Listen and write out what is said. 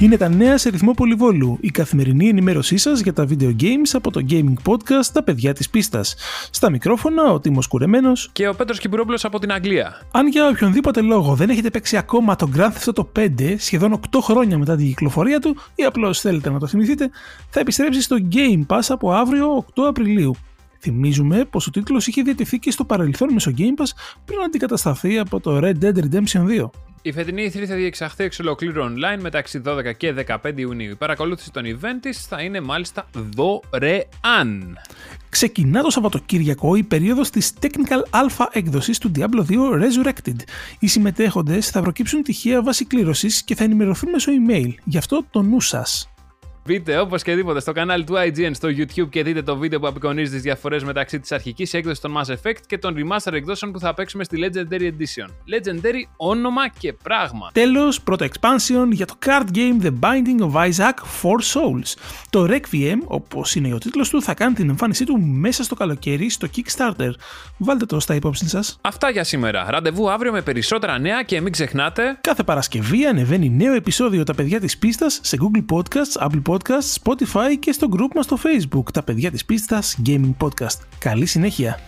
Είναι τα νέα σε ρυθμό πολυβόλου, η καθημερινή ενημέρωσή σας για τα video games από το gaming podcast Τα παιδιά της πίστας. Στα μικρόφωνα ο Τίμος Κουρεμένος και ο Πέτρος Κυπουρόπουλος από την Αγγλία. Αν για οποιονδήποτε λόγο δεν έχετε παίξει ακόμα το Grand Theft Auto 5 σχεδόν 8 χρόνια μετά την κυκλοφορία του ή απλώς θέλετε να το θυμηθείτε, θα επιστρέψει στο Game Pass από αύριο 8 Απριλίου. Θυμίζουμε πως ο τίτλος είχε διατηθεί και στο παρελθόν μέσω Game Pass πριν αντικατασταθεί από το Red Dead Redemption 2. Η φετινή E3 θα διεξαχθεί εξ ολοκλήρου online μεταξύ 12 και 15 Ιουνίου. Η παρακολούθηση των event της θα είναι μάλιστα δωρεάν. Ξεκινά το Σαββατοκύριακο η περίοδος της Technical Alpha έκδοσης του Diablo 2 Resurrected. Οι συμμετέχοντες θα προκύψουν τυχαία βάση κλήρωσης και θα ενημερωθούν μέσω email. Γι' αυτό το νου σας. Μπείτε όπως και δίποτε στο κανάλι του IGN στο YouTube και δείτε το βίντεο που απεικονίζεις τι διαφορές μεταξύ της αρχικής έκδοσης των Mass Effect και των remaster εκδόσεων που θα παίξουμε στη Legendary Edition. Legendary όνομα και πράγμα. Τέλος, πρώτο expansion για το card game The Binding of Isaac Four Souls. Το Requiem, όπως είναι ο τίτλος του, θα κάνει την εμφάνισή του μέσα στο καλοκαίρι στο Kickstarter. Βάλτε το στα υπόψη σας. Αυτά για σήμερα. Ραντεβού αύριο με περισσότερα νέα και μην ξεχνάτε. Κάθε Παρασκευή ανεβαίνει νέο επεισόδιο Τα παιδιά της πίστας σε Google Podcasts, Apple Podcasts Podcast, Spotify και στο group μας στο Facebook, τα παιδιά της πίστας Gaming Podcast. Καλή συνέχεια!